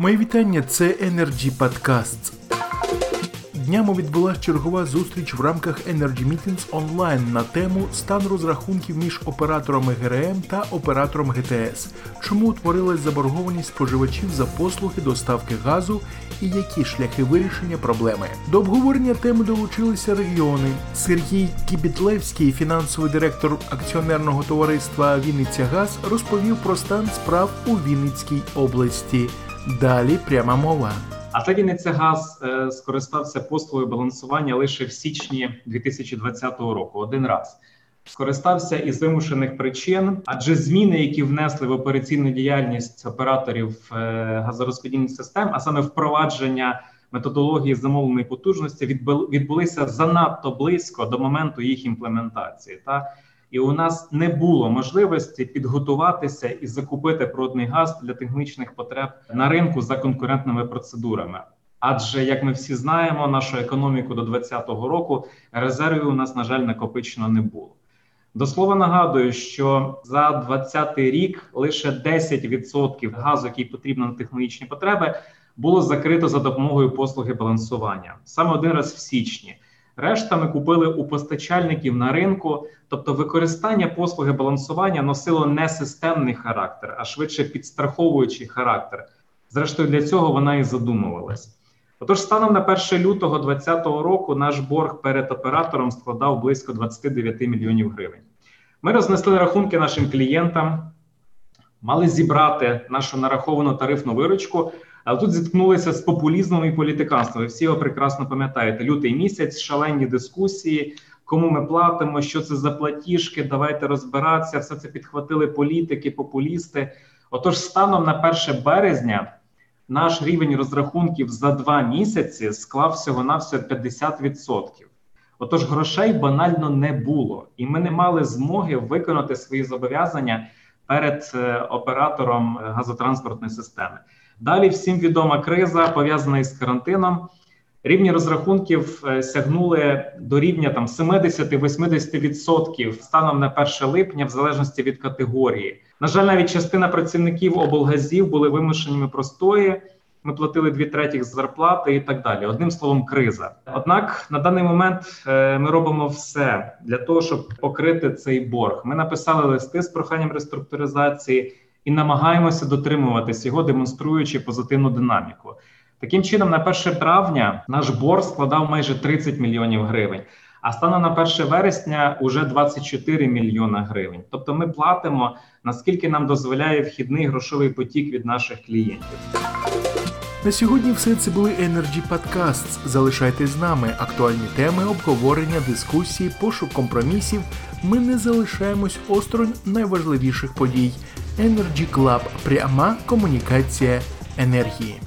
Моє вітання, це Energy Podcasts. Днями відбулася чергова зустріч в рамках Energy Meetings Online на тему стан розрахунків між операторами ГРМ та оператором ГТС, чому утворилась заборгованість споживачів за послуги доставки газу і які шляхи вирішення проблеми. До обговорення теми долучилися регіони. Сергій Кібітлевський, фінансовий директор акціонерного товариства Вінниця Газ, розповів про стан справ у Вінницькій області. Далі пряма мова. А так Вінниця газ е, скористався послугою балансування лише в січні 2020 року. Один раз скористався із вимушених причин, адже зміни, які внесли в операційну діяльність операторів е, газорозподільних систем, а саме впровадження методології замовленої потужності, відбулися занадто близько до моменту їх імплементації. Та і у нас не було можливості підготуватися і закупити природний газ для технічних потреб на ринку за конкурентними процедурами. Адже як ми всі знаємо, нашу економіку до 2020 року резервів у нас на жаль накопичено не було. До слова нагадую, що за 2020 рік лише 10% газу, який потрібно на технологічні потреби, було закрито за допомогою послуги балансування саме один раз в січні. Решта ми купили у постачальників на ринку, тобто використання послуги балансування носило не системний характер, а швидше підстраховуючий характер. Зрештою, для цього вона і задумувалась. Отож, станом на 1 лютого 2020 року наш борг перед оператором складав близько 29 мільйонів гривень. Ми рознесли рахунки нашим клієнтам, мали зібрати нашу нараховану тарифну виручку. Але тут зіткнулися з популізмом і політиканством. Ви всі його прекрасно пам'ятаєте. Лютий місяць, шалені дискусії, кому ми платимо, що це за платіжки, давайте розбиратися. Все це підхватили політики, популісти. Отож, станом на 1 березня наш рівень розрахунків за два місяці склав всього на все 50%. Отож, грошей банально не було, і ми не мали змоги виконати свої зобов'язання перед е, оператором газотранспортної системи. Далі всім відома криза пов'язана із карантином. Рівні розрахунків е, сягнули до рівня там 70-80% станом на 1 липня, в залежності від категорії. На жаль, навіть частина працівників облгазів були вимушеними простої. Ми платили дві третіх зарплати і так далі. Одним словом, криза. Однак на даний момент е, ми робимо все для того, щоб покрити цей борг. Ми написали листи з проханням реструктуризації і намагаємося дотримуватись його, демонструючи позитивну динаміку. Таким чином, на 1 травня наш борг складав майже 30 мільйонів гривень, а станом на 1 вересня уже 24 мільйона гривень. Тобто, ми платимо наскільки нам дозволяє вхідний грошовий потік від наших клієнтів. На сьогодні все це були Energy Podcasts. Залишайтесь з нами. Актуальні теми, обговорення, дискусії, пошук компромісів. Ми не залишаємось осторонь найважливіших подій. Energy Club – пряма комунікація енергії.